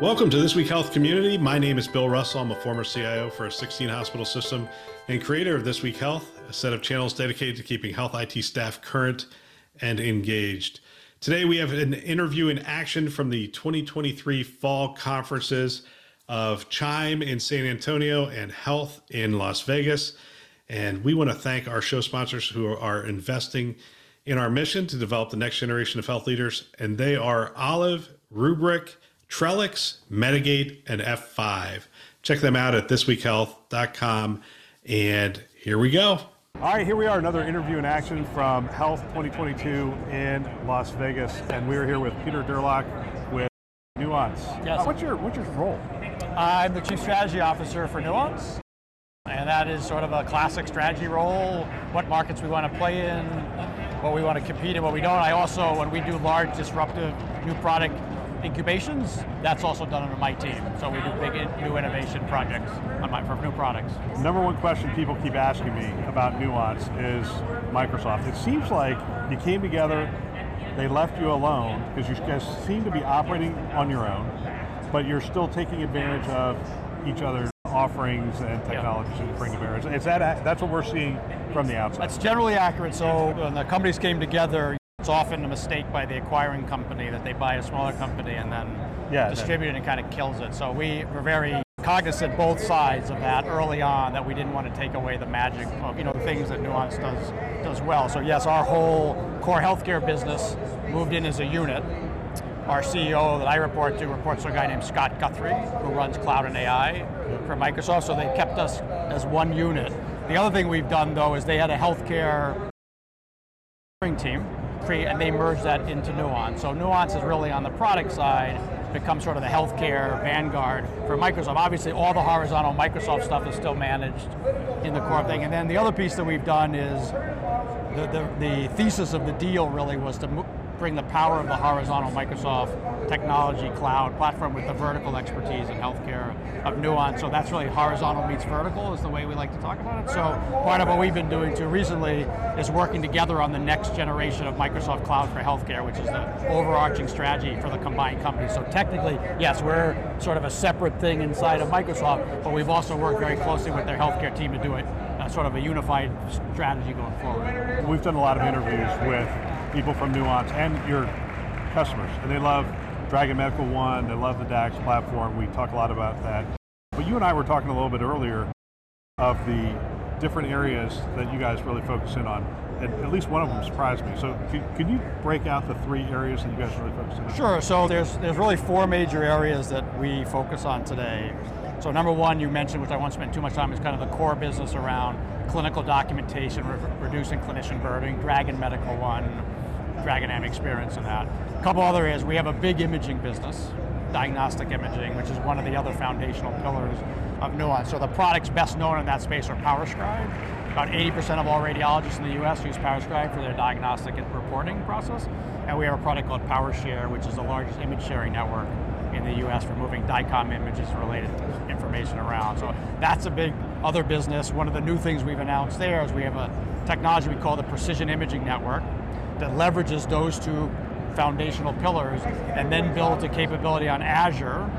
Welcome to This Week Health Community. My name is Bill Russell. I'm a former CIO for a 16 hospital system and creator of This Week HLTH, a set of channels dedicated to keeping health IT staff current and engaged. Today, we have an interview in action from the 2023 fall conferences of Chime in San Antonio and Health in Las Vegas. And we want to thank our show sponsors who are investing in our mission to develop the next generation of health leaders. And they are Olive, Rubrik, Trellix, Medigate, and F5. Check them out at thisweekhealth.com. And here we go. All right, here we are, another interview in action from HLTH 2022 in Las Vegas. And we're here with Peter Durlach with Nuance. Yes. Uh, what's, your, what's your role? I'm the Chief Strategy Officer for Nuance. And that is sort of a classic strategy role, what markets we want to play in, what we want to compete in, what we don't. I also, when we do large disruptive new product incubations, that's also done under my team. So we do big new innovation projects on my, for new products. Number one question people keep asking me about Nuance is Microsoft. It seems like you came together, they left you alone because you guys seem to be operating on your own, but you're still taking advantage of each other's offerings and technologies yep. bring to bear. Is that that's what we're seeing from the outside? That's generally accurate. So when the companies came together, it's often a mistake by the acquiring company that they buy a smaller company and then yeah, distribute it and kind of kills it. So we were very cognizant both sides of that early on that we didn't want to take away the magic of you know the things that Nuance does does well. So yes, our whole core healthcare business moved in as a unit. Our CEO that I report to reports to a guy named Scott Guthrie, who runs cloud and AI for Microsoft. So they kept us as one unit. The other thing we've done though is they had a healthcare team and they merge that into Nuance. So Nuance is really on the product side, becomes sort of the healthcare vanguard for Microsoft. Obviously, all the horizontal Microsoft stuff is still managed in the core thing. And then the other piece that we've done is the, the, the thesis of the deal really was to bring the power of the horizontal Microsoft technology cloud platform with the vertical expertise in healthcare of Nuance. So that's really horizontal meets vertical is the way we like to talk about it. So part of what we've been doing too recently is working together on the next generation of Microsoft Cloud for Healthcare, which is the overarching strategy for the combined company. So technically, yes, we're sort of a separate thing inside of Microsoft, but we've also worked very closely with their healthcare team to do it uh, sort of a unified strategy going forward. We've done a lot of interviews with people from Nuance and your customers, and they love Dragon Medical One, they love the DAX platform. We talk a lot about that. But you and I were talking a little bit earlier of the different areas that you guys really focus in on. And at least one of them surprised me. So can, you break out the three areas that you guys really focus on? Sure. So there's there's really four major areas that we focus on today. So number one, you mentioned, which I won't spend too much time, is kind of the core business around clinical documentation, re- reducing clinician burden, Dragon Medical One, Dragon M experience in that. A couple other areas, we have a big imaging business, diagnostic imaging, which is one of the other foundational pillars of Nuance. So the products best known in that space are PowerScribe. About 80% of all radiologists in the US use PowerScribe for their diagnostic and reporting process. And we have a product called PowerShare, which is the largest image sharing network in the US for moving DICOM images related information around. So that's a big other business. One of the new things we've announced there is we have a technology we call the Precision Imaging Network that leverages those two foundational pillars and then builds a capability on Azure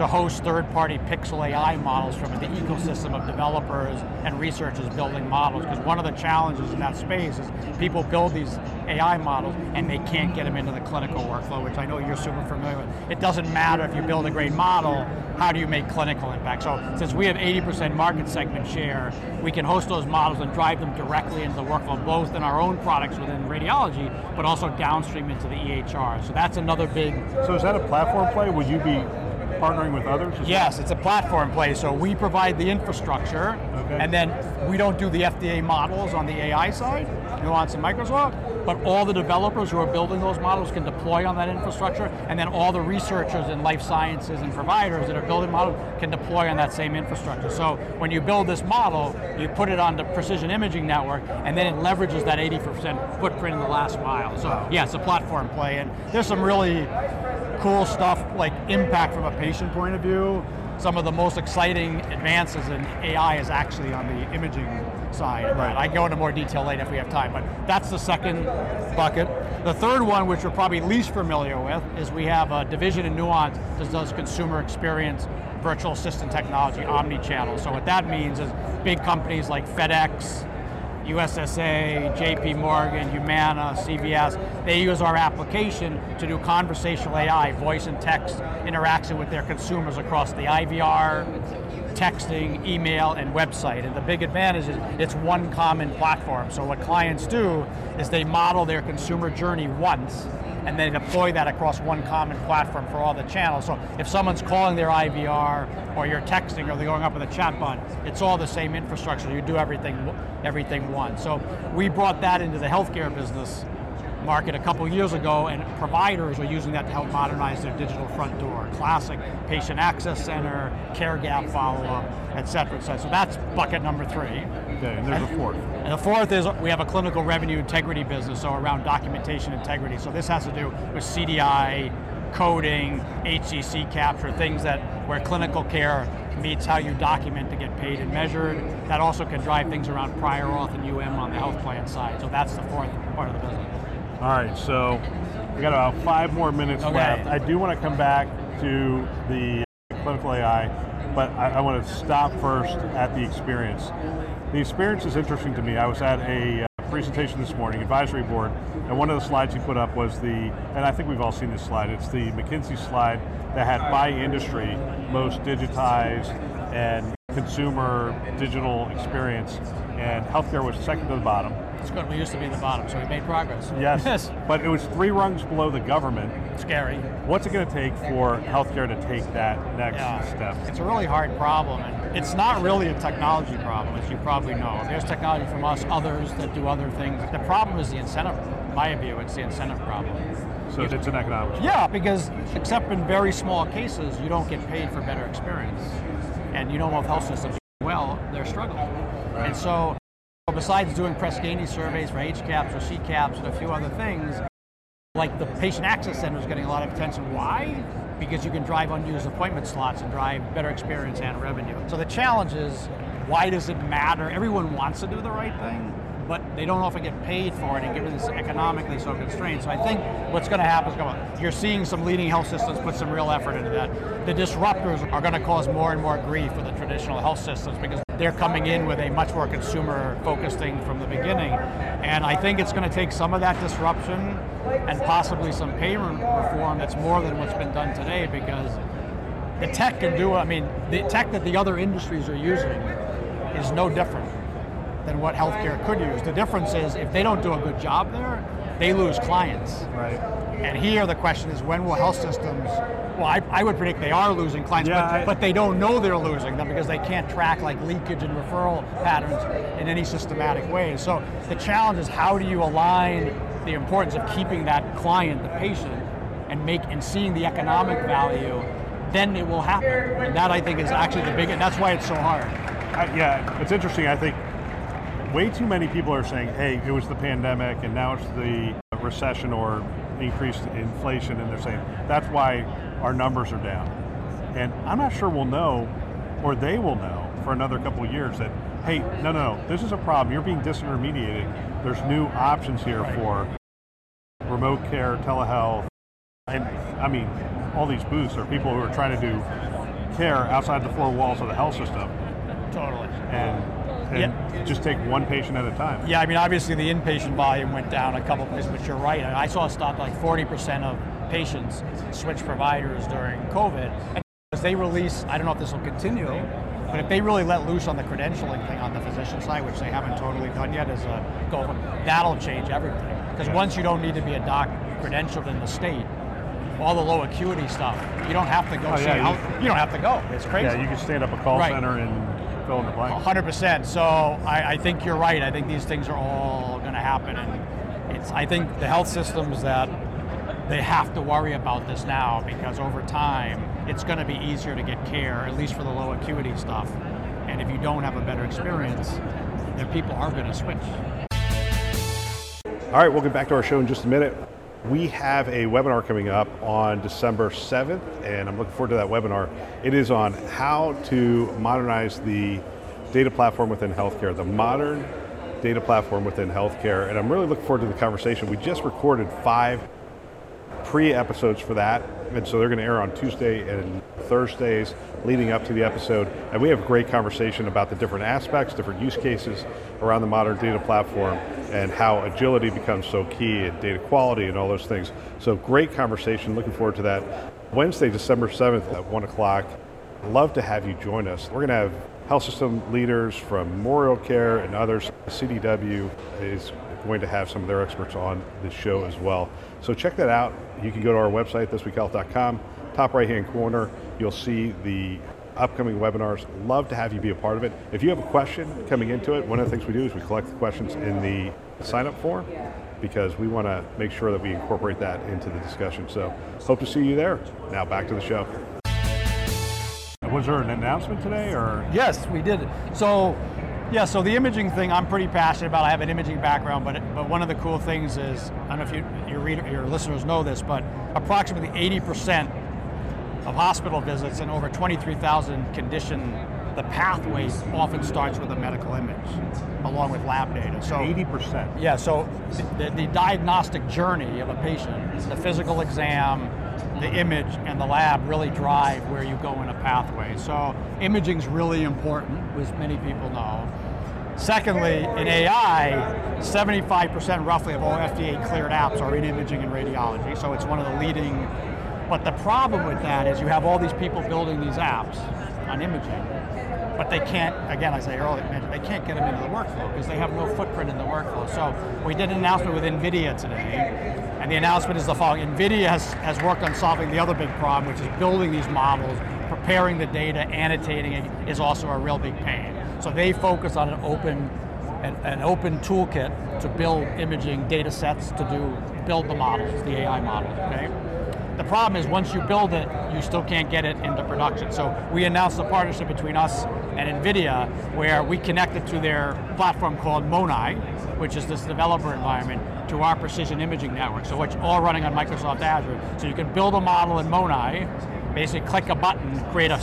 to host third-party pixel AI models from the ecosystem of developers and researchers building models. Because one of the challenges in that space is people build these AI models and they can't get them into the clinical workflow, which I know you're super familiar with. It doesn't matter if you build a great model, how do you make clinical impact? So since we have 80% market segment share, we can host those models and drive them directly into the workflow, both in our own products within radiology, but also downstream into the EHR. So that's another big... So is that a platform play? Would you be partnering with others? Yes, well? it's a platform play. So we provide the infrastructure, okay. and then we don't do the FDA models on the AI side, Nuance and Microsoft, but all the developers who are building those models can deploy on that infrastructure, and then all the researchers in life sciences and providers that are building models can deploy on that same infrastructure. So when you build this model, you put it on the precision imaging network, and then it leverages that 80% footprint in the last mile. So yeah, it's a platform play, and there's some really cool stuff like impact from a patient point of view. Some of the most exciting advances in AI is actually on the imaging side. Right. I go into more detail later if we have time, but that's the second bucket. The third one, which we're probably least familiar with, is we have a division in Nuance that does consumer experience virtual assistant technology, omni-channel. So what that means is big companies like FedEx, USAA, JP Morgan, Humana, CVS, they use our application to do conversational AI, voice and text interaction with their consumers across the IVR, texting, email, and website. And the big advantage is it's one common platform. So what clients do is they model their consumer journey once and then deploy that across one common platform for all the channels. So if someone's calling their IVR or you're texting or they're going up with a chatbot, it's all the same infrastructure. You do everything, everything once. So we brought that into the healthcare business market a couple years ago, and providers are using that to help modernize their digital front door. Classic patient access center, care gap follow-up, et cetera, et cetera. So that's bucket number three. Okay, and there's and, a fourth. And the fourth is we have a clinical revenue integrity business, so around documentation integrity. So this has to do with CDI, coding, HCC capture, things that where clinical care meets how you document to get paid and measured. That also can drive things around prior auth and UM on the health plan side. So that's the fourth part of the business. All right, so we got about five more minutes okay. left. I do want to come back to the clinical AI, but I, I, want to stop first at the experience. The experience is interesting to me. I was at a uh, presentation this morning, advisory board, and one of the slides you put up was the, and I think we've all seen this slide, it's the McKinsey slide that had by industry most digitized and consumer digital experience, and healthcare was second to the bottom. It's good. We used to be in the bottom, so we made progress. Yes. yes. But it was three rungs below the government. Scary. What's it going to take for healthcare to take that next yeah. step? It's a really hard problem, and it's not really a technology problem, as you probably know. There's technology from us, others that do other things. The problem is the incentive. In my view, it's the incentive problem. So it's an economic problem. Yeah, because except in very small cases, you don't get paid for better experience. And you know most health systems well, they're struggling. And so besides doing Press Ganey surveys for HCAHPS or CCAHPS and a few other things, like the patient access center is getting a lot of attention. Why? Because you can drive unused appointment slots and drive better experience and revenue. So the challenge is, why does it matter? Everyone wants to do the right thing, but they don't often get paid for it and given it's economically so constrained. So I think what's going to happen is you're seeing some leading health systems put some real effort into that. The disruptors are going to cause more and more grief for the traditional health systems because they're coming in with a much more consumer focused thing from the beginning. And I think it's going to take some of that disruption and possibly some payment reform that's more than what's been done today because the tech can do, I mean, the tech that the other industries are using is no different than what healthcare could use. The difference is if they don't do a good job there, they lose clients. Right. And here the question is when will health systems well, I, I would predict they are losing clients, yeah, but, I, but they don't know they're losing them because they can't track like leakage and referral patterns in any systematic way. So the challenge is how do you align the importance of keeping that client, the patient, and make and seeing the economic value, then it will happen. And that I think is actually the big, and that's why it's so hard. I, yeah, it's interesting. I think way too many people are saying, hey, it was the pandemic and now it's the recession or increased inflation, and they're saying that's why our numbers are down. And I'm not sure we'll know, or they will know for another couple of years that, hey, no, no, no, this is a problem. You're being disintermediated. There's new options here right. for remote care, telehealth, and I mean, all these booths are people who are trying to do care outside the four walls of the health system. Totally. And and yeah. just take one patient at a time. Yeah, I mean, obviously the inpatient volume went down a couple places, but you're right. I saw a stop like 40% of patients switch providers during COVID. And as they release, I don't know if this will continue, but if they really let loose on the credentialing thing on the physician side, which they haven't totally done yet as a goal, that'll change everything. Because yeah. once you don't need to be a doc credentialed in the state, all the low acuity stuff, you don't have to go oh, see yeah, you, you, don't have to go. It's crazy. Yeah, you can stand up a call right. center and fill in the blank. 100%. So I, I think you're right. I think these things are all going to happen. And it's, I think the health systems that they have to worry about this now because over time it's going to be easier to get care, at least for the low acuity stuff. And if you don't have a better experience, then people are going to switch. All right, we'll get back to our show in just a minute. We have a webinar coming up on December 7th, and I'm looking forward to that webinar. It is on how to modernize the data platform within healthcare, the modern data platform within healthcare, and I'm really looking forward to the conversation. We just recorded five pre-episodes for that, and so they're going to air on Tuesday and Thursdays leading up to the episode. And we have a great conversation about the different aspects, different use cases around the modern data platform, and how agility becomes so key, and data quality, and all those things. So great conversation. Looking forward to that. Wednesday, December 7th at 1 o'clock. Love to have you join us. We're going to have health system leaders from Memorial Care and others. CDW is going to have some of their experts on the show as well. So check that out. You can go to our website, thisweekhealth.com. Top right hand corner, you'll see the upcoming webinars. Love to have you be a part of it. If you have a question coming into it, one of the things we do is we collect the questions in the sign up form because we want to make sure that we incorporate that into the discussion. So hope to see you there. Now back to the show. Was there an announcement today or? Yes, we did. So, yeah, so the imaging thing I'm pretty passionate about. I have an imaging background, but but one of the cool things is I don't know if you, your reader, your listeners know this, but approximately 80% of hospital visits and over 23,000 condition the pathway often starts with a medical image along with lab data. So 80%. Yeah, so the, the, diagnostic journey of a patient, the physical exam, the image, and the lab really drive where you go in a pathway. So imaging is really important, as many people know. Secondly, in AI, 75% roughly of all FDA cleared apps are in imaging and radiology, so it's one of the leading. But the problem with that is you have all these people building these apps on imaging, but they can't, again, as I say earlier, they can't get them into the workflow because they have no footprint in the workflow. So we did an announcement with NVIDIA today, and the announcement is the following. NVIDIA has, has worked on solving the other big problem, which is building these models, preparing the data, annotating it is also a real big pain. So they focus on an open, an, an open toolkit to build imaging data sets to do, build the models, the AI models, okay? The problem is once you build it, you still can't get it into production. So we announced a partnership between us and NVIDIA where we connected to their platform called MONAI, which is this developer environment, to our precision imaging network. So it's all running on Microsoft Azure. So you can build a model in MONAI, basically click a button, create a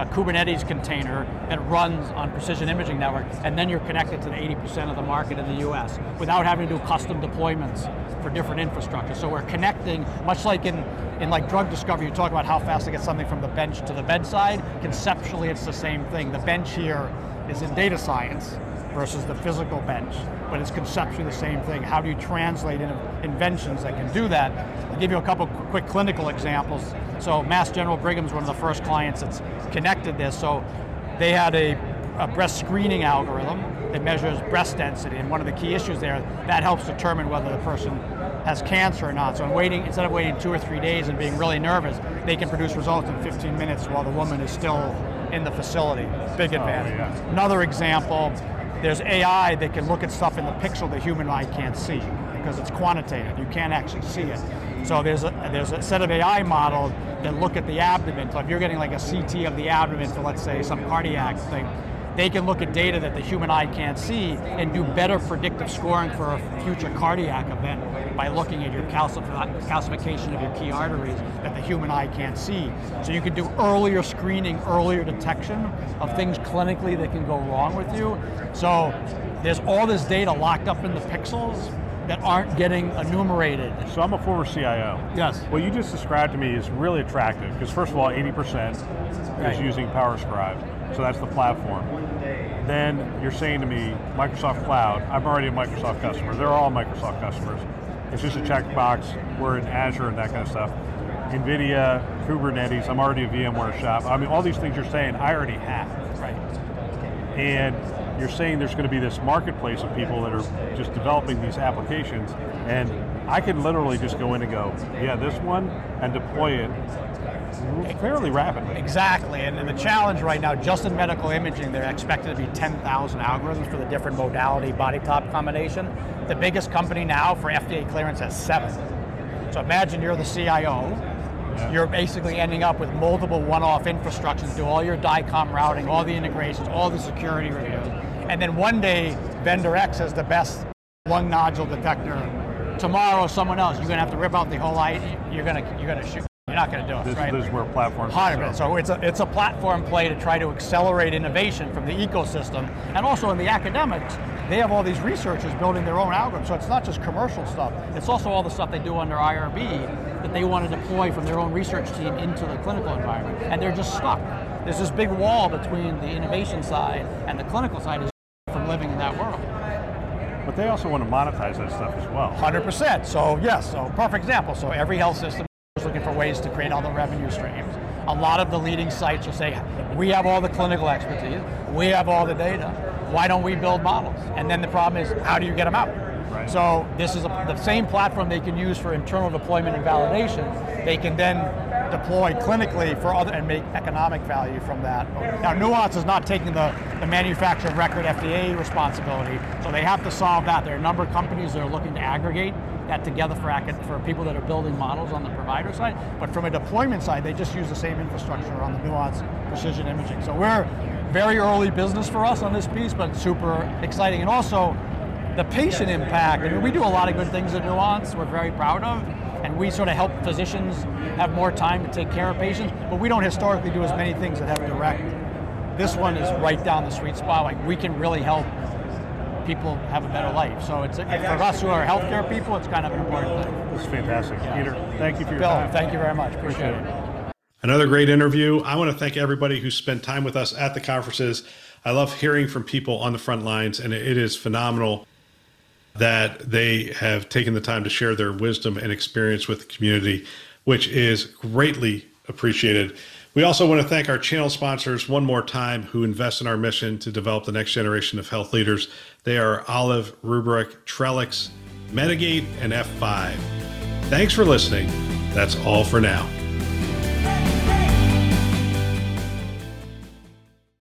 a Kubernetes container that runs on Precision Imaging Network, and then you're connected to the 80% of the market in the US without having to do custom deployments for different infrastructure. So we're connecting, much like in, in like drug discovery, you talk about how fast to get something from the bench to the bedside. Conceptually, it's the same thing. The bench here is in data science versus the physical bench, but it's conceptually the same thing. How do you translate in inventions that can do that? I'll give you a couple quick clinical examples. So Mass General Brigham is one of the first clients that's connected this. So they had a, a breast screening algorithm that measures breast density, and one of the key issues there, that helps determine whether the person has cancer or not. So in waiting, instead of waiting two or three days and being really nervous, they can produce results in 15 minutes while the woman is still in the facility. Big oh, advantage. Oh, yeah. Another example, there's AI that can look at stuff in the pixel the human eye can't see because it's quantitative. You can't actually see it. So there's a, there's a set of AI models that look at the abdomen. So if you're getting like a CT of the abdomen for let's say some cardiac thing, they can look at data that the human eye can't see and do better predictive scoring for a future cardiac event by looking at your calcification of your key arteries that the human eye can't see. So you can do earlier screening, earlier detection of things clinically that can go wrong with you. So there's all this data locked up in the pixels that aren't getting enumerated. So I'm a former CIO. Yes. What you just described to me is really attractive because first of all, 80% right. is using PowerScribe. So that's the platform. Then you're saying to me, Microsoft Cloud, I'm already a Microsoft customer. They're all Microsoft customers. It's just a checkbox. We're in Azure and that kind of stuff. NVIDIA, Kubernetes, I'm already a VMware shop. I mean, all these things you're saying, I already have. Right. And you're saying there's going to be this marketplace of people that are just developing these applications, and I can literally just go in and go, yeah, this one, and deploy it fairly rapidly. Exactly, and, and, the challenge right now, just in medical imaging, they're expected to be 10,000 algorithms for the different modality body top combination. The biggest company now for FDA clearance has seven. So imagine you're the CIO, yeah. you're basically ending up with multiple one-off infrastructures, to do all your DICOM routing, all the integrations, all the security reviews, and then one day vendor X has the best lung nodule detector. Tomorrow, someone else, you're going to have to rip out the whole light. You're going to you're going to shoot. You're not going to do it. This, right? this is where platforms. Hundred So it's a it's a platform play to try to accelerate innovation from the ecosystem, and also in the academics. they have all these researchers building their own algorithms. So it's not just commercial stuff. It's also all the stuff they do under IRB that they want to deploy from their own research team into the clinical environment. And they're just stuck. There's this big wall between the innovation side and the clinical side is from living in that world. But they also want to monetize that stuff as well. 100%. So yes, so perfect example. So every health system is looking for ways to create other revenue streams. A lot of the leading sites will say, we have all the clinical expertise, we have all the data, why don't we build models? And then the problem is, how do you get them out? Right. So this is a, the same platform they can use for internal deployment and validation. They can then deploy clinically for other and make economic value from that. Now, Nuance is not taking the, the manufacturer of record FDA responsibility, so they have to solve that. There are a number of companies that are looking to aggregate that together for, for people that are building models on the provider side. But from a deployment side, they just use the same infrastructure on the Nuance precision imaging. So we're very early business for us on this piece, but super exciting. And also, the patient impact. I mean, we do a lot of good things at Nuance. We're very proud of and we sort of help physicians have more time to take care of patients, but we don't historically do as many things that have direct. This one is right down the sweet spot. Like we can really help people have a better life. So it's for us who are healthcare people, it's kind of an important thing. It's fantastic, yeah. Peter. Thank you for your Bill, time. Thank you very much. Appreciate, Appreciate it. it. Another great interview. I want to thank everybody who spent time with us at the conferences. I love hearing from people on the front lines, and it is phenomenal that they have taken the time to share their wisdom and experience with the community, which is greatly appreciated. We also want to thank our channel sponsors one more time who invest in our mission to develop the next generation of health leaders. They are Olive, Rubrik, Trellix, Medigate, and F5. Thanks for listening. That's all for now.